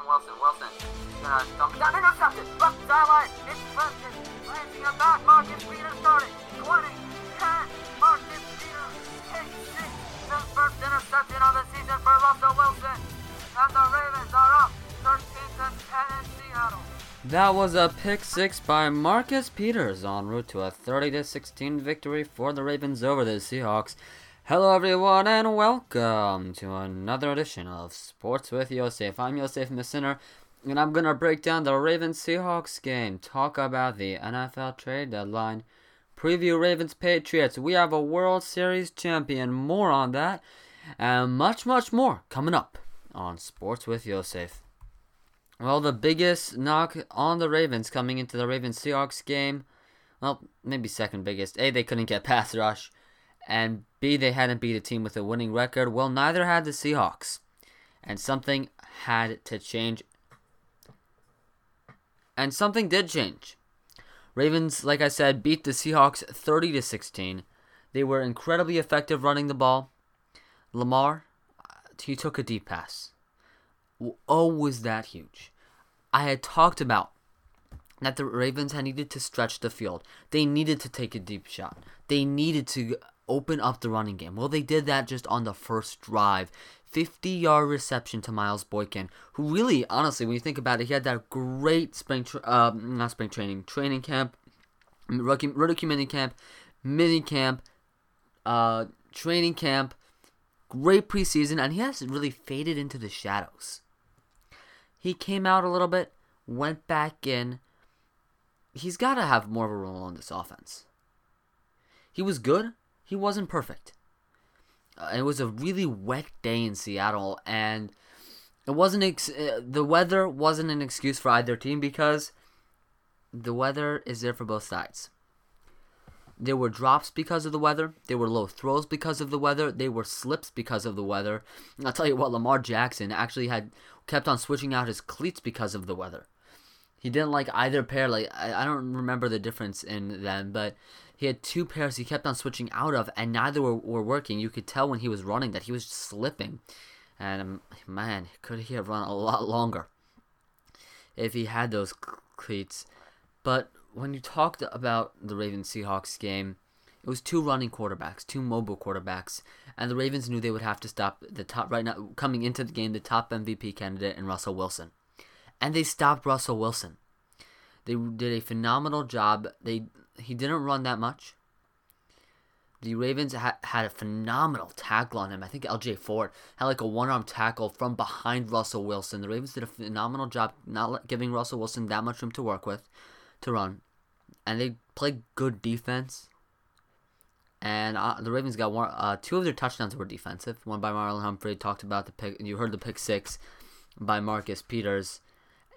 on Wilson. Wilson uh, gonna dump it down, intercepted. Left sideline. It's Preston. Lancing it back. Marcus Peters starting. 20, 10. Marcus Peters takes six. His first interception of the season for Russell Wilson. And the Ravens are up 13 to 10 in Seattle. That was a pick six by Marcus Peters en route to a 30 16 victory for the Ravens over the Seahawks. Hello, everyone, and welcome to another edition of Sports with Yosef. I'm Yosef Messiner, and I'm gonna break down the Ravens Seahawks game, talk about the NFL trade deadline, preview Ravens Patriots. We have a World Series champion, more on that, and much, much more coming up on Sports with Yosef. Well, the biggest knock on the Ravens coming into the Ravens Seahawks game, well, maybe second biggest. A, they couldn't get pass rush, and B, they hadn't beat a team with a winning record. Well, neither had the Seahawks, and something had to change. And something did change. Ravens, like I said, beat the Seahawks 30 to 16. They were incredibly effective running the ball. Lamar, he took a deep pass. Oh, was that huge? I had talked about that the Ravens had needed to stretch the field. They needed to take a deep shot. They needed to open up the running game. Well, they did that just on the first drive. 50 yard reception to Miles Boykin, who really, honestly, when you think about it, he had that great spring, tra- uh, not spring training, training camp, rookie, rookie mini camp, mini camp, uh, training camp, great preseason, and he hasn't really faded into the shadows. He came out a little bit, went back in. He's got to have more of a role on this offense. He was good. He wasn't perfect. Uh, it was a really wet day in Seattle, and it wasn't ex- uh, the weather wasn't an excuse for either team because the weather is there for both sides. There were drops because of the weather. There were low throws because of the weather. There were slips because of the weather. And I'll tell you what, Lamar Jackson actually had kept on switching out his cleats because of the weather. He didn't like either pair. Like I, I don't remember the difference in them, but he had two pairs he kept on switching out of, and neither were, were working. You could tell when he was running that he was slipping, and um, man, could he have run a lot longer if he had those cleats? But when you talked about the Ravens Seahawks game, it was two running quarterbacks, two mobile quarterbacks, and the Ravens knew they would have to stop the top right now coming into the game the top MVP candidate in Russell Wilson. And they stopped Russell Wilson. They did a phenomenal job. They he didn't run that much. The Ravens ha- had a phenomenal tackle on him. I think LJ Fort had like a one arm tackle from behind Russell Wilson. The Ravens did a phenomenal job not giving Russell Wilson that much room to work with, to run. And they played good defense. And uh, the Ravens got one. Uh, two of their touchdowns were defensive. One by Marlon Humphrey. Talked about the pick. You heard the pick six by Marcus Peters.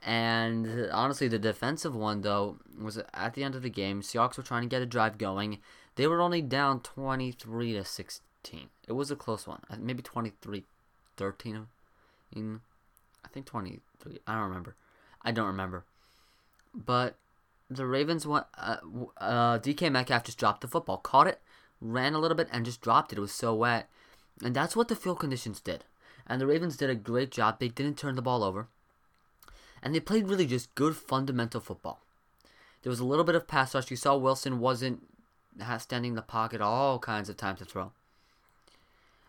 And honestly, the defensive one though was at the end of the game. Seahawks were trying to get a drive going. They were only down twenty three to sixteen. It was a close one. Maybe 23-13. In, I think twenty three. I don't remember. I don't remember. But the Ravens went. Uh, uh, DK Metcalf just dropped the football, caught it, ran a little bit, and just dropped it. It was so wet, and that's what the field conditions did. And the Ravens did a great job. They didn't turn the ball over and they played really just good fundamental football. There was a little bit of pass rush. You saw Wilson wasn't standing in the pocket all kinds of time to throw.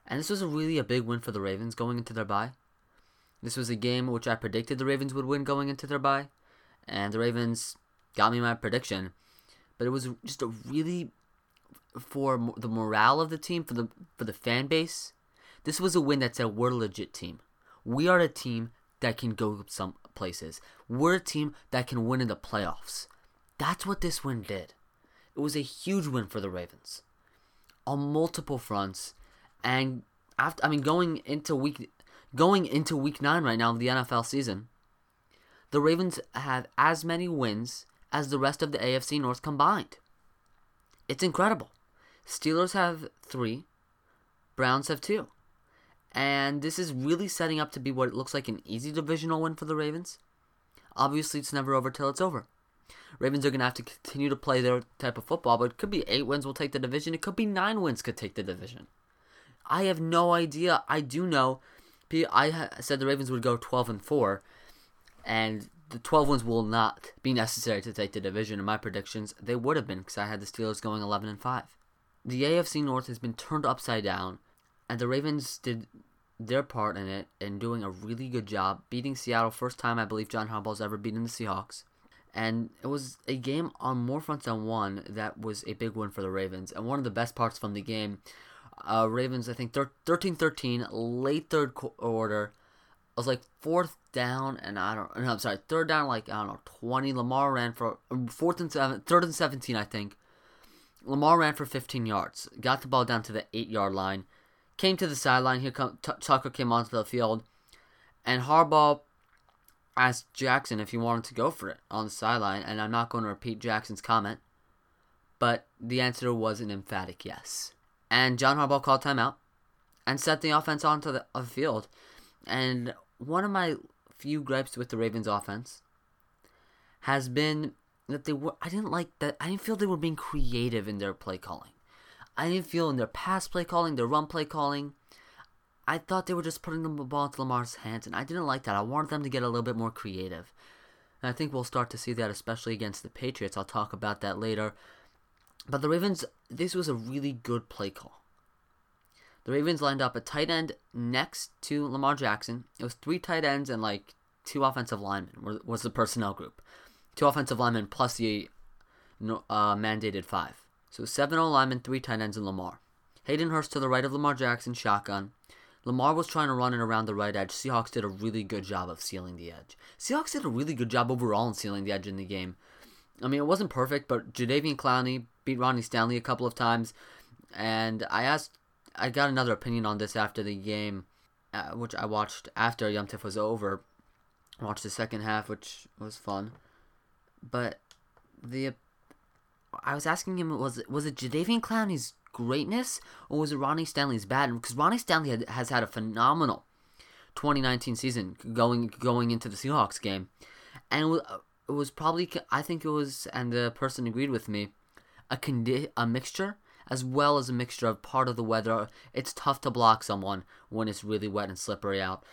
And this was a really a big win for the Ravens going into their bye. This was a game which I predicted the Ravens would win going into their bye, and the Ravens got me my prediction. But it was just a really for the morale of the team, for the for the fan base. This was a win that said we're a legit team. We are a team that can go some places. We're a team that can win in the playoffs. That's what this win did. It was a huge win for the Ravens on multiple fronts. And after I mean going into week going into week 9 right now of the NFL season, the Ravens have as many wins as the rest of the AFC North combined. It's incredible. Steelers have 3, Browns have 2. And this is really setting up to be what it looks like an easy divisional win for the Ravens. Obviously, it's never over till it's over. Ravens are going to have to continue to play their type of football, but it could be eight wins will take the division. It could be nine wins could take the division. I have no idea. I do know. I said the Ravens would go 12 and 4, And the 12 wins will not be necessary to take the division. In my predictions, they would have been because I had the Steelers going 11 and 5. The AFC North has been turned upside down, and the Ravens did their part in it and doing a really good job beating Seattle. First time I believe John Harbaugh's ever beaten the Seahawks. And it was a game on more fronts than one that was a big win for the Ravens. And one of the best parts from the game, uh, Ravens, I think 13 13, late third quarter. It was like fourth down, and I don't. No, I'm sorry, third down, like I don't know, 20. Lamar ran for fourth and seven, third and 17, I think. Lamar ran for 15 yards, got the ball down to the eight yard line, came to the sideline. Here come T- Tucker came onto the field, and Harbaugh asked Jackson if he wanted to go for it on the sideline. And I'm not going to repeat Jackson's comment, but the answer was an emphatic yes. And John Harbaugh called timeout and set the offense onto the, the field. And one of my few gripes with the Ravens offense has been that they were I didn't like that I didn't feel they were being creative in their play calling. I didn't feel in their pass play calling, their run play calling. I thought they were just putting the ball into Lamar's hands, and I didn't like that. I wanted them to get a little bit more creative. And I think we'll start to see that, especially against the Patriots. I'll talk about that later. But the Ravens, this was a really good play call. The Ravens lined up a tight end next to Lamar Jackson. It was three tight ends and like two offensive linemen was the personnel group. Two offensive linemen plus the uh, mandated five. So seven O linemen, three tight ends, and Lamar. Hayden Hurst to the right of Lamar Jackson, shotgun. Lamar was trying to run it around the right edge. Seahawks did a really good job of sealing the edge. Seahawks did a really good job overall in sealing the edge in the game. I mean, it wasn't perfect, but Jadeveon Clowney beat Ronnie Stanley a couple of times. And I asked, I got another opinion on this after the game, uh, which I watched after Yom Tif was over. Watched the second half, which was fun. But the I was asking him was it was it Jadeveon Clowney's greatness or was it Ronnie Stanley's bad? Because Ronnie Stanley had, has had a phenomenal 2019 season going going into the Seahawks game, and it was, it was probably I think it was and the person agreed with me a condi- a mixture as well as a mixture of part of the weather. It's tough to block someone when it's really wet and slippery out.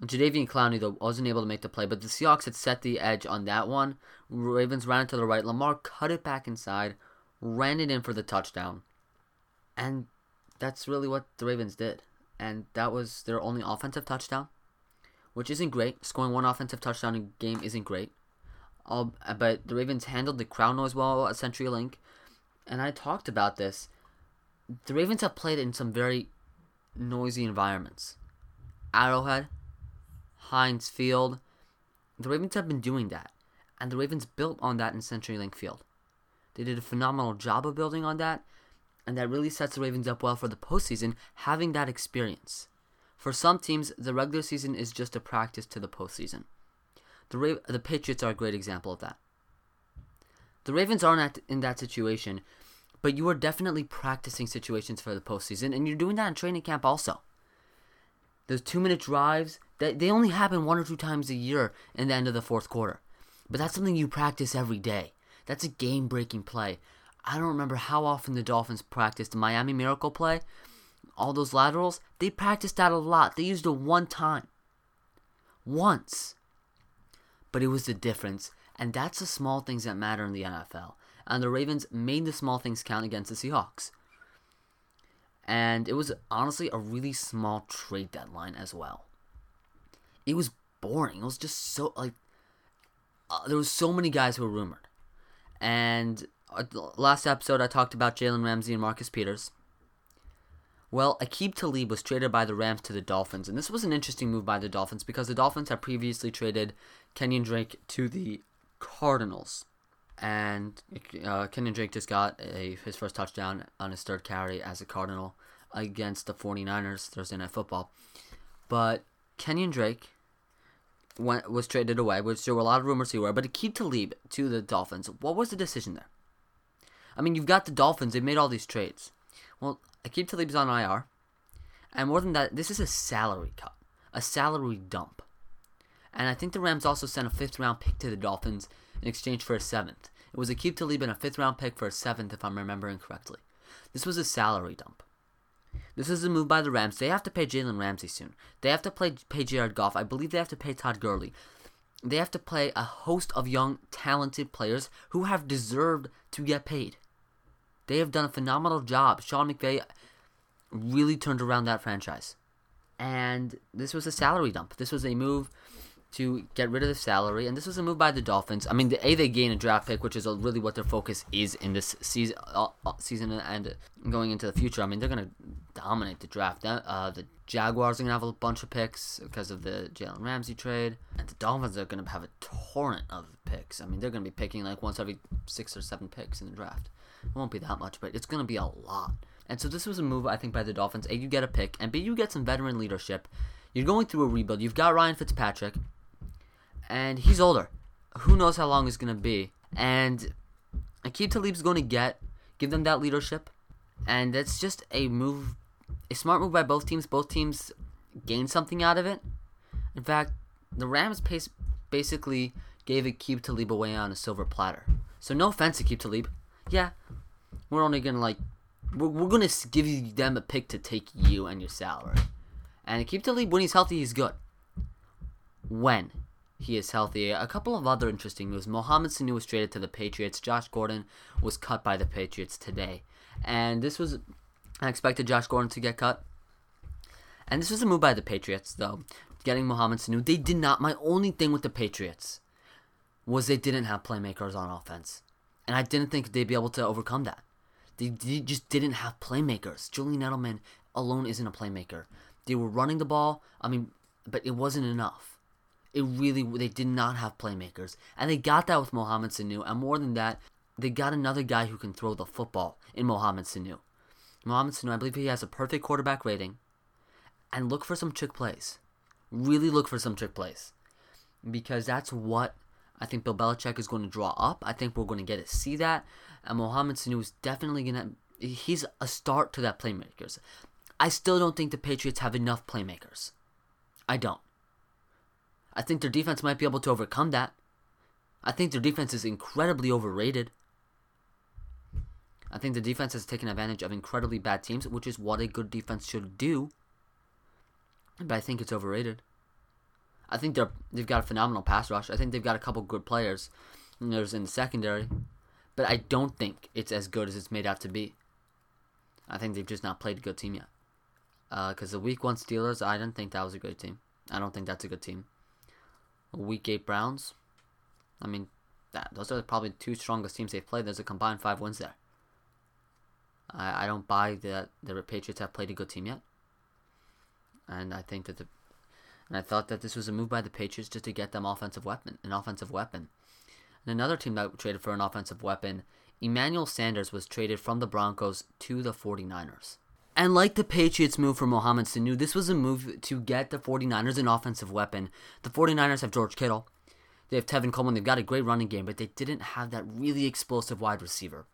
Jadeveon Clowney though wasn't able to make the play, but the Seahawks had set the edge on that one. Ravens ran it to the right. Lamar cut it back inside, ran it in for the touchdown, and that's really what the Ravens did. And that was their only offensive touchdown, which isn't great. Scoring one offensive touchdown in a game isn't great. All, but the Ravens handled the crowd noise well at CenturyLink, and I talked about this. The Ravens have played in some very noisy environments. Arrowhead, Heinz Field. The Ravens have been doing that, and the Ravens built on that in CenturyLink Field. They did a phenomenal job of building on that, and that really sets the Ravens up well for the postseason, having that experience. For some teams, the regular season is just a practice to the postseason. The Ra- the Patriots are a great example of that. The Ravens aren't in that situation, but you are definitely practicing situations for the postseason, and you're doing that in training camp also. Those two minute drives, they, they only happen one or two times a year in the end of the fourth quarter. But that's something you practice every day. That's a game breaking play. I don't remember how often the Dolphins practiced the Miami Miracle play. All those laterals, they practiced that a lot. They used it one time. Once. But it was the difference. And that's the small things that matter in the NFL. And the Ravens made the small things count against the Seahawks and it was honestly a really small trade deadline as well. It was boring. It was just so like uh, there was so many guys who were rumored, and uh, last episode I talked about Jalen Ramsey and Marcus Peters. Well, Aqib Talib was traded by the Rams to the Dolphins, and this was an interesting move by the Dolphins because the Dolphins had previously traded Kenyon Drake to the Cardinals and uh, Kenyon Drake just got a, his first touchdown on his third carry as a Cardinal against the 49ers Thursday Night Football. But Kenyon Drake went, was traded away, which there were a lot of rumors he were, but Aqib Talib to the Dolphins. What was the decision there? I mean, you've got the Dolphins, they've made all these trades. Well, Aqib Talib's on IR, and more than that, this is a salary cut, a salary dump. And I think the Rams also sent a fifth round pick to the Dolphins in exchange for a seventh. It was Aqib Talib and a fifth round pick for a seventh, if I'm remembering correctly. This was a salary dump. This is a move by the Rams. They have to pay Jalen Ramsey soon. They have to pay, pay Jared Goff. I believe they have to pay Todd Gurley. they have to play a host of young, talented players who have deserved to get paid. They have done a phenomenal job. Sean McVay really turned around that franchise. And this was a salary dump. This was a move to get rid of the salary, and this was a move by the Dolphins. I mean, the A they gain a draft pick, which is really what their focus is in this season, uh, uh, season and going into the future. I mean, they're gonna dominate the draft. Uh, the Jaguars are gonna have a bunch of picks because of the Jalen Ramsey trade, and the Dolphins are gonna have a torrent of picks. I mean, they're gonna be picking like once every six or seven picks in the draft. It won't be that much, but it's gonna be a lot. And so this was a move I think by the Dolphins. A, you get a pick, and B, you get some veteran leadership. You're going through a rebuild. You've got Ryan Fitzpatrick and he's older. Who knows how long it's gonna be? And Aqib Talib's going to get give them that leadership, and it's just a move, a smart move by both teams. Both teams gain something out of it. In fact, the Rams pace basically gave Aqib Talib away on a silver platter. So no offense, Aqib Talib. Yeah, we're only gonna like we're, we're gonna give you them a pick to take you and your salary. And Aqib Talib, when he's healthy, he's good. When he is healthy. A couple of other interesting moves. Mohamed Sanu was traded to the Patriots. Josh Gordon was cut by the Patriots today. And this was, I expected Josh Gordon to get cut. And this was a move by the Patriots, though. Getting Mohamed Sanu. They did not. My only thing with the Patriots was they didn't have playmakers on offense. And I didn't think they'd be able to overcome that. They, they just didn't have playmakers. Julian Edelman alone isn't a playmaker. They were running the ball, I mean, but it wasn't enough. It really they did not have playmakers, and they got that with Mohamed Sanu. And more than that, they got another guy who can throw the football in Mohamed Sanu. Mohamed Sanu, I believe he has a perfect quarterback rating. And look for some trick plays. Really look for some trick plays. Because that's what I think Bill Belichick is going to draw up. I think we're going to get to see that. And Mohamed Sanu is definitely going to. He's a start to that playmakers. I still don't think the Patriots have enough playmakers. I don't. I think their defense might be able to overcome that. I think their defense is incredibly overrated. I think the defense has taken advantage of incredibly bad teams, which is what a good defense should do. But I think it's overrated. I think they're they've got a phenomenal pass rush. I think they've got a couple good players. There's in the secondary, but I don't think it's as good as it's made out to be. I think they've just not played a good team yet. Because uh, the Week One Steelers, I didn't think that was a great team. I don't think that's a good team. Week 8 Browns. I mean, that those are probably the two strongest teams they've played. There's a combined five wins there. I, I don't buy that the Patriots have played a good team yet. And I think that the and I thought that this was a move by the Patriots just to get them offensive weapon, an offensive weapon. And another team that traded for an offensive weapon, Emmanuel Sanders was traded from the Broncos to the 49ers. And like the Patriots move for Mohamed Sanu, this was a move to get the 49ers an offensive weapon. The 49ers have George Kittle. They have Tevin Coleman. They've got a great running game, but they didn't have that really explosive wide receiver.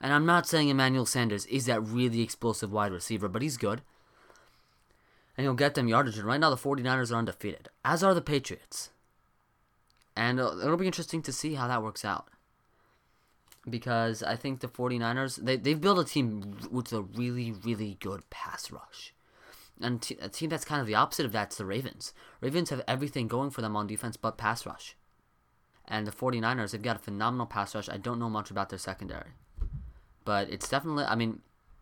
And I'm not saying Emmanuel Sanders is that really explosive wide receiver, but he's good. And he'll get them yardage. And right now, the 49ers are undefeated, as are the Patriots. And uh, it'll be interesting to see how that works out because I think the 49ers, they, they've built a team with a really, really good pass rush. And t- a team that's kind of the opposite of that's the Ravens. Ravens have everything going for them on defense but pass rush. And the 49ers, they've got a phenomenal pass rush. I don't know much about their secondary. But it's definitely, I mean,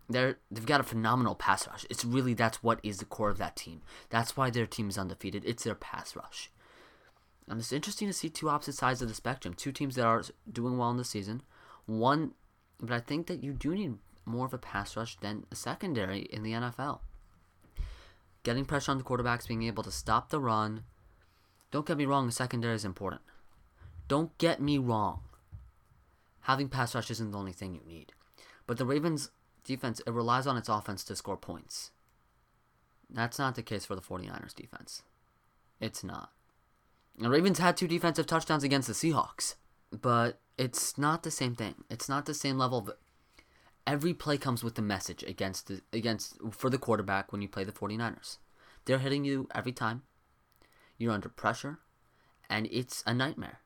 they're, they've got a phenomenal pass rush. It's really, that's what is the core of that team. That's why their team is undefeated. It's their pass rush. And it's interesting to see two opposite sides of the spectrum. Two teams that are doing well in the season one, but I think that you do need more of a pass rush than a secondary in the NFL. Getting pressure on the quarterbacks, being able to stop the run. Don't get me wrong, the secondary is important. Don't get me wrong. Having pass rush isn't the only thing you need. But the Ravens defense, it relies on its offense to score points. That's not the case for the 49ers defense. It's not. The Ravens had two defensive touchdowns against the Seahawks, but it's not the same thing. It's not the same level of every play comes with a message against the, against for the quarterback when you play the 49ers. They're hitting you every time. You're under pressure and it's a nightmare.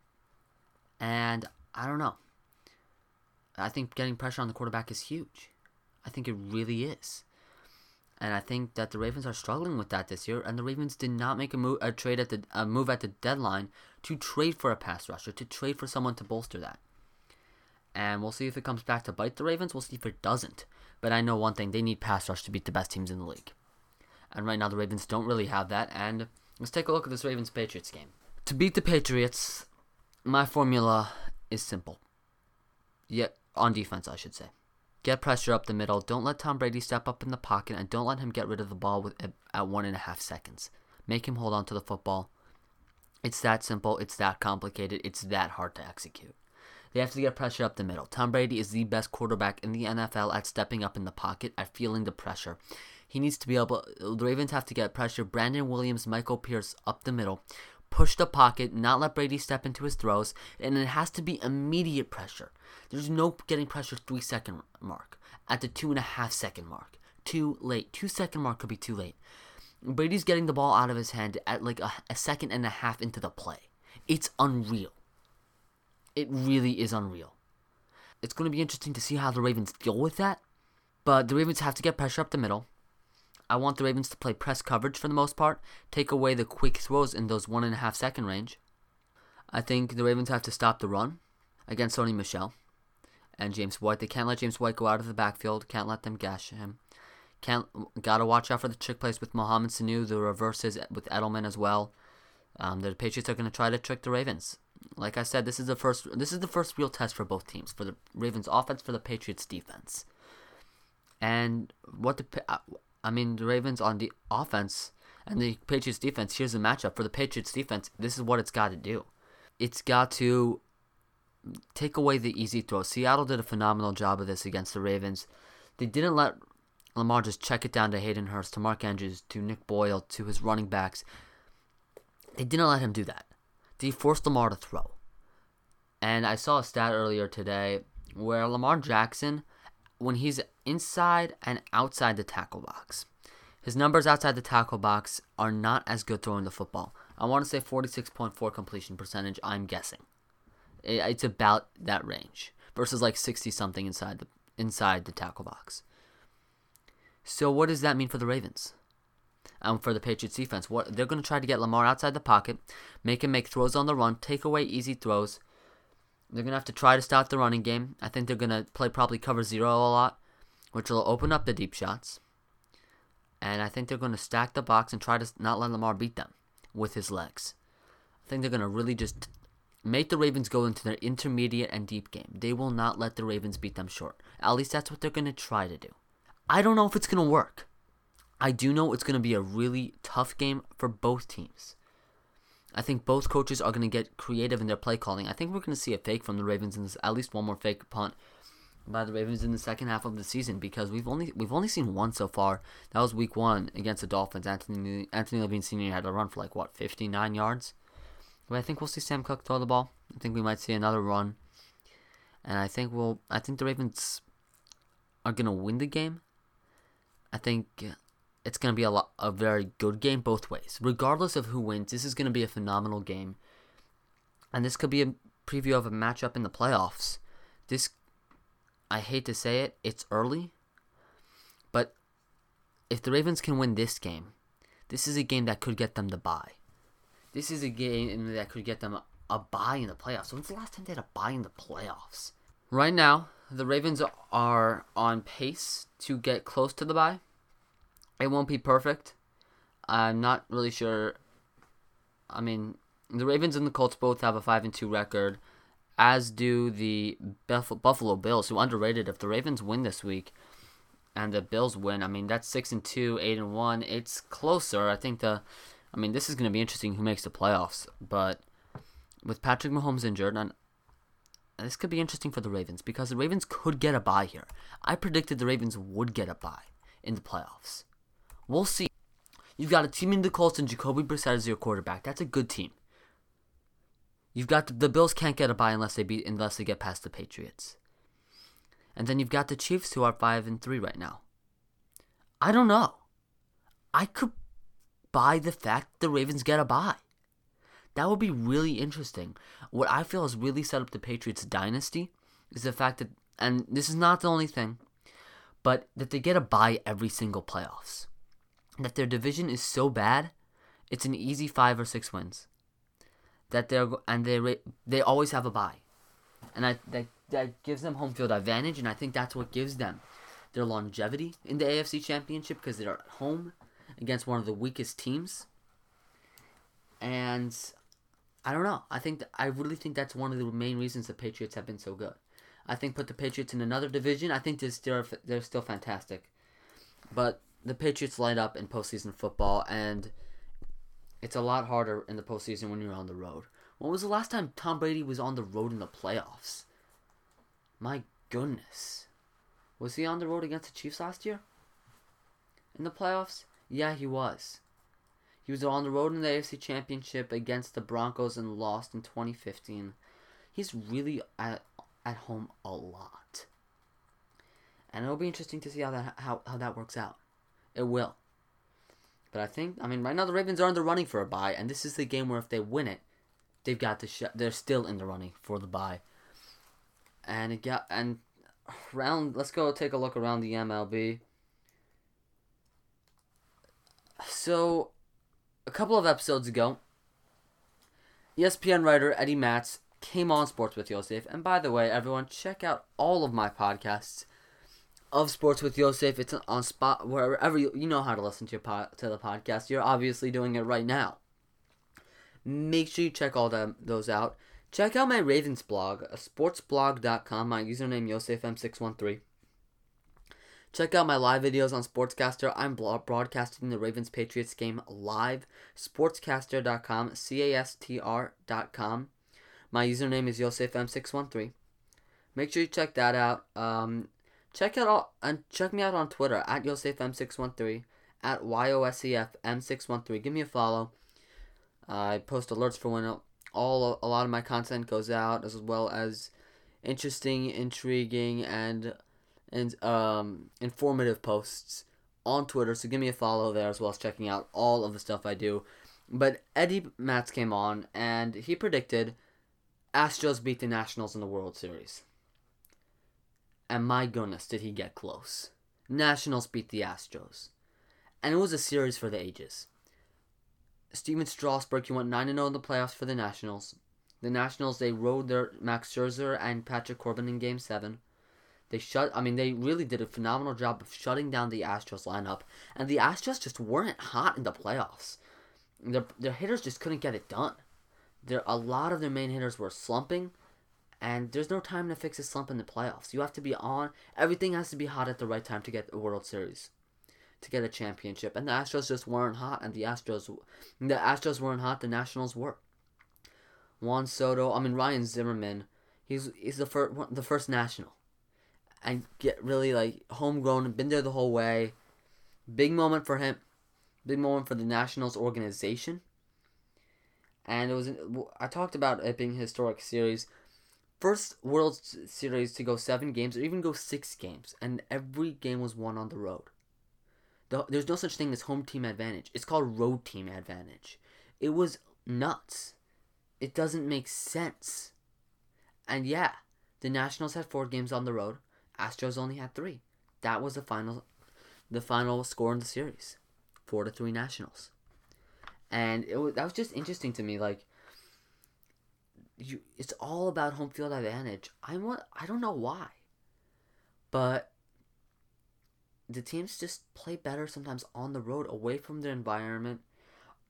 And I don't know. I think getting pressure on the quarterback is huge. I think it really is. And I think that the Ravens are struggling with that this year. And the Ravens did not make a move, a trade at the a move at the deadline to trade for a pass rusher, to trade for someone to bolster that. And we'll see if it comes back to bite the Ravens. We'll see if it doesn't. But I know one thing: they need pass rush to beat the best teams in the league. And right now, the Ravens don't really have that. And let's take a look at this Ravens Patriots game. To beat the Patriots, my formula is simple. Yet on defense, I should say. Get pressure up the middle. Don't let Tom Brady step up in the pocket, and don't let him get rid of the ball with, at one and a half seconds. Make him hold on to the football. It's that simple. It's that complicated. It's that hard to execute. They have to get pressure up the middle. Tom Brady is the best quarterback in the NFL at stepping up in the pocket, at feeling the pressure. He needs to be able. The Ravens have to get pressure. Brandon Williams, Michael Pierce up the middle, push the pocket, not let Brady step into his throws, and it has to be immediate pressure. There's no getting pressure three second mark at the two and a half second mark. Too late. Two second mark could be too late. Brady's getting the ball out of his hand at like a, a second and a half into the play. It's unreal. It really is unreal. It's going to be interesting to see how the Ravens deal with that. But the Ravens have to get pressure up the middle. I want the Ravens to play press coverage for the most part, take away the quick throws in those one and a half second range. I think the Ravens have to stop the run against Sony Michel and James White. They can't let James White go out of the backfield. Can't let them gash him. Can't gotta watch out for the trick plays with Mohamed Sanu. The reverses with Edelman as well. Um, the Patriots are going to try to trick the Ravens. Like I said, this is the first. This is the first real test for both teams, for the Ravens offense, for the Patriots defense. And what the uh, I mean, the Ravens on the offense and the Patriots defense. Here's the matchup for the Patriots defense. This is what it's got to do. It's got to take away the easy throw. Seattle did a phenomenal job of this against the Ravens. They didn't let Lamar just check it down to Hayden Hurst, to Mark Andrews, to Nick Boyle, to his running backs. They didn't let him do that. They forced Lamar to throw. And I saw a stat earlier today where Lamar Jackson, when he's inside and outside the tackle box, his numbers outside the tackle box are not as good throwing the football. I want to say 46.4 completion percentage, I'm guessing. It's about that range versus like 60 something inside the inside the tackle box. So what does that mean for the Ravens? Um, for the Patriots defense, what they're going to try to get Lamar outside the pocket, make him make throws on the run, take away easy throws. They're going to have to try to stop the running game. I think they're going to play probably cover zero a lot, which will open up the deep shots. And I think they're going to stack the box and try to not let Lamar beat them with his legs. I think they're going to really just make the Ravens go into their intermediate and deep game. They will not let the Ravens beat them short. At least that's what they're going to try to do. I don't know if it's going to work. I do know it's going to be a really tough game for both teams. I think both coaches are going to get creative in their play calling. I think we're going to see a fake from the Ravens in this, at least one more fake punt by the Ravens in the second half of the season because we've only we've only seen one so far. That was week one against the Dolphins. Anthony Anthony Levine Sr. had to run for like what 59 yards. But I think we'll see Sam Koch throw the ball. I think we might see another run, and I think we'll. I think the Ravens are gonna win the game. I think it's gonna be a lot, a very good game both ways. Regardless of who wins, this is gonna be a phenomenal game, and this could be a preview of a matchup in the playoffs. This, I hate to say it, it's early, but if the Ravens can win this game, this is a game that could get them the buy. This is a game that could get them a, a bye in the playoffs. When's the last time they had a bye in the playoffs? Right now, the Ravens are on pace to get close to the bye. It won't be perfect. I'm not really sure. I mean, the Ravens and the Colts both have a five and two record, as do the Buffalo Bills, who underrated. If the Ravens win this week, and the Bills win, I mean that's six and two, eight and one. It's closer. I think the I mean, this is going to be interesting who makes the playoffs, but with Patrick Mahomes injured, and this could be interesting for the Ravens because the Ravens could get a bye here. I predicted the Ravens would get a bye in the playoffs. We'll see. You've got a team in the Colts and Jacoby Brissett as your quarterback. That's a good team. You've got the, the Bills can't get a bye unless they beat unless they get past the Patriots. And then you've got the Chiefs who are 5 and 3 right now. I don't know. I could buy the fact the Ravens get a bye. That would be really interesting. What I feel has really set up the Patriots dynasty is the fact that, and this is not the only thing, but that they get a bye every single playoffs. That their division is so bad, it's an easy five or six wins. That they're and they they always have a bye, and I that that gives them home field advantage, and I think that's what gives them their longevity in the AFC Championship because they're at home against one of the weakest teams. And I don't know. I think th- I really think that's one of the main reasons the Patriots have been so good. I think put the Patriots in another division. I think they're they're still fantastic, but the Patriots light up in postseason football, and it's a lot harder in the postseason when you're on the road. When was the last time Tom Brady was on the road in the playoffs? My goodness. Was he on the road against the Chiefs last year? In the playoffs? Yeah, he was. He was on the road in the AFC Championship against the Broncos and lost in 2015. He's really at, at home a lot. And it'll be interesting to see how that how, how that works out. It will. But I think I mean right now the Ravens are in the running for a bye, and this is the game where if they win it, they've got the sh- they're still in the running for the bye. And it got and round let's go take a look around the MLB. So a couple of episodes ago, ESPN writer Eddie Matz came on Sports with Yosef. And by the way, everyone, check out all of my podcasts of Sports with Yosef. It's on spot wherever you, you know how to listen to your pod, to the podcast. You're obviously doing it right now. Make sure you check all them, those out. Check out my Ravens blog, sportsblog.com, my username YosefM613. Check out my live videos on Sportscastr. I'm broadcasting the Ravens Patriots game live. Sportscastr.com, C A S T R.com. My username is YosefM613. Make sure you check that out. Um, check out all, and check me out on Twitter at YosefM613, at YOSEFM613. Give me a follow. I post alerts for when all a lot of my content goes out, as well as interesting, intriguing, and and um, informative posts on Twitter. So give me a follow there as well as checking out all of the stuff I do. But Eddie Matz came on and he predicted Astros beat the Nationals in the World Series. And my goodness, did he get close. Nationals beat the Astros. And it was a series for the ages. Stephen Strasburg, he went 9 0 in the playoffs for the Nationals. The Nationals, they rode their Max Scherzer and Patrick Corbin in Game 7. They shut. I mean, they really did a phenomenal job of shutting down the Astros lineup, and the Astros just weren't hot in the playoffs. Their their hitters just couldn't get it done. There a lot of their main hitters were slumping, and there's no time to fix a slump in the playoffs. You have to be on. Everything has to be hot at the right time to get a World Series, to get a championship. And the Astros just weren't hot, and the Astros, the Astros weren't hot. The Nationals were. Juan Soto. I mean Ryan Zimmerman. He's he's the first the first national and get really like homegrown, and been there the whole way. Big moment for him. Big moment for the Nationals organization. And it was I talked about it being a historic series. First World Series to go seven games or even go six games, and every game was won on the road. The, there's no such thing as home team advantage. It's called road team advantage. It was nuts. It doesn't make sense. And yeah, the Nationals had four games on the road. Astros only had three. That was the final, the final score in the series, four to three Nationals, and it was, that was just interesting to me. Like, you, it's all about home field advantage. I want, I don't know why, but the teams just play better sometimes on the road, away from their environment.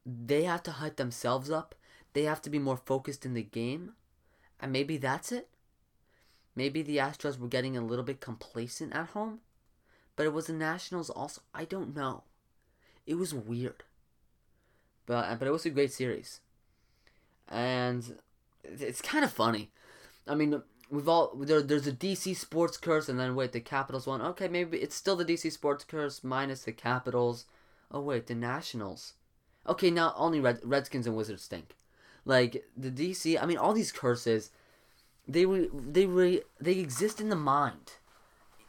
They have to hype themselves up. They have to be more focused in the game, and maybe that's it. Maybe the Astros were getting a little bit complacent at home, but it was the Nationals also. I don't know. It was weird, but but it was a great series, and it's kind of funny. I mean, we've all there. There's a DC sports curse, and then wait, the Capitals won. Okay, maybe it's still the DC sports curse minus the Capitals. Oh wait, the Nationals. Okay, now only Red, Redskins and Wizards stink. Like the DC. I mean, all these curses they re, they re, they exist in the mind.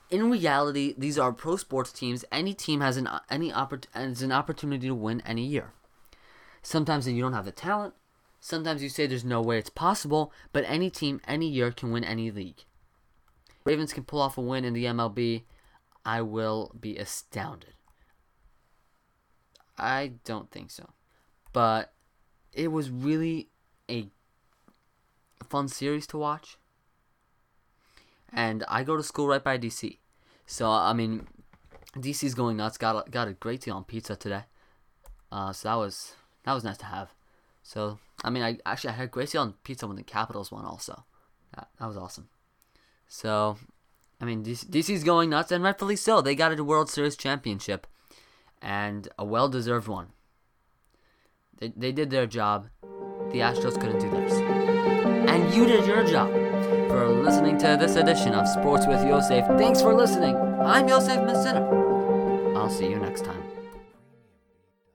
In reality, these are pro sports teams. Any team has an any oppor- has an opportunity to win any year. Sometimes you don't have the talent. Sometimes you say there's no way it's possible, but any team any year can win any league. Ravens can pull off a win in the MLB. I will be astounded. I don't think so. But it was really a fun series to watch. And I go to school right by DC. So, I mean, DC's going nuts. Got a, got a great deal on pizza today. Uh, so that was that was nice to have. So, I mean, I actually I had Gracie on pizza when the Capitals won also. That, that was awesome. So, I mean, DC, DC's going nuts, and rightfully so. They got a World Series championship, and a well-deserved one. They, they did their job. The Astros couldn't do theirs. And you did your job for listening to this edition of Sports with Yosef. Thanks for listening. I'm Yosef Messina. I'll see you next time.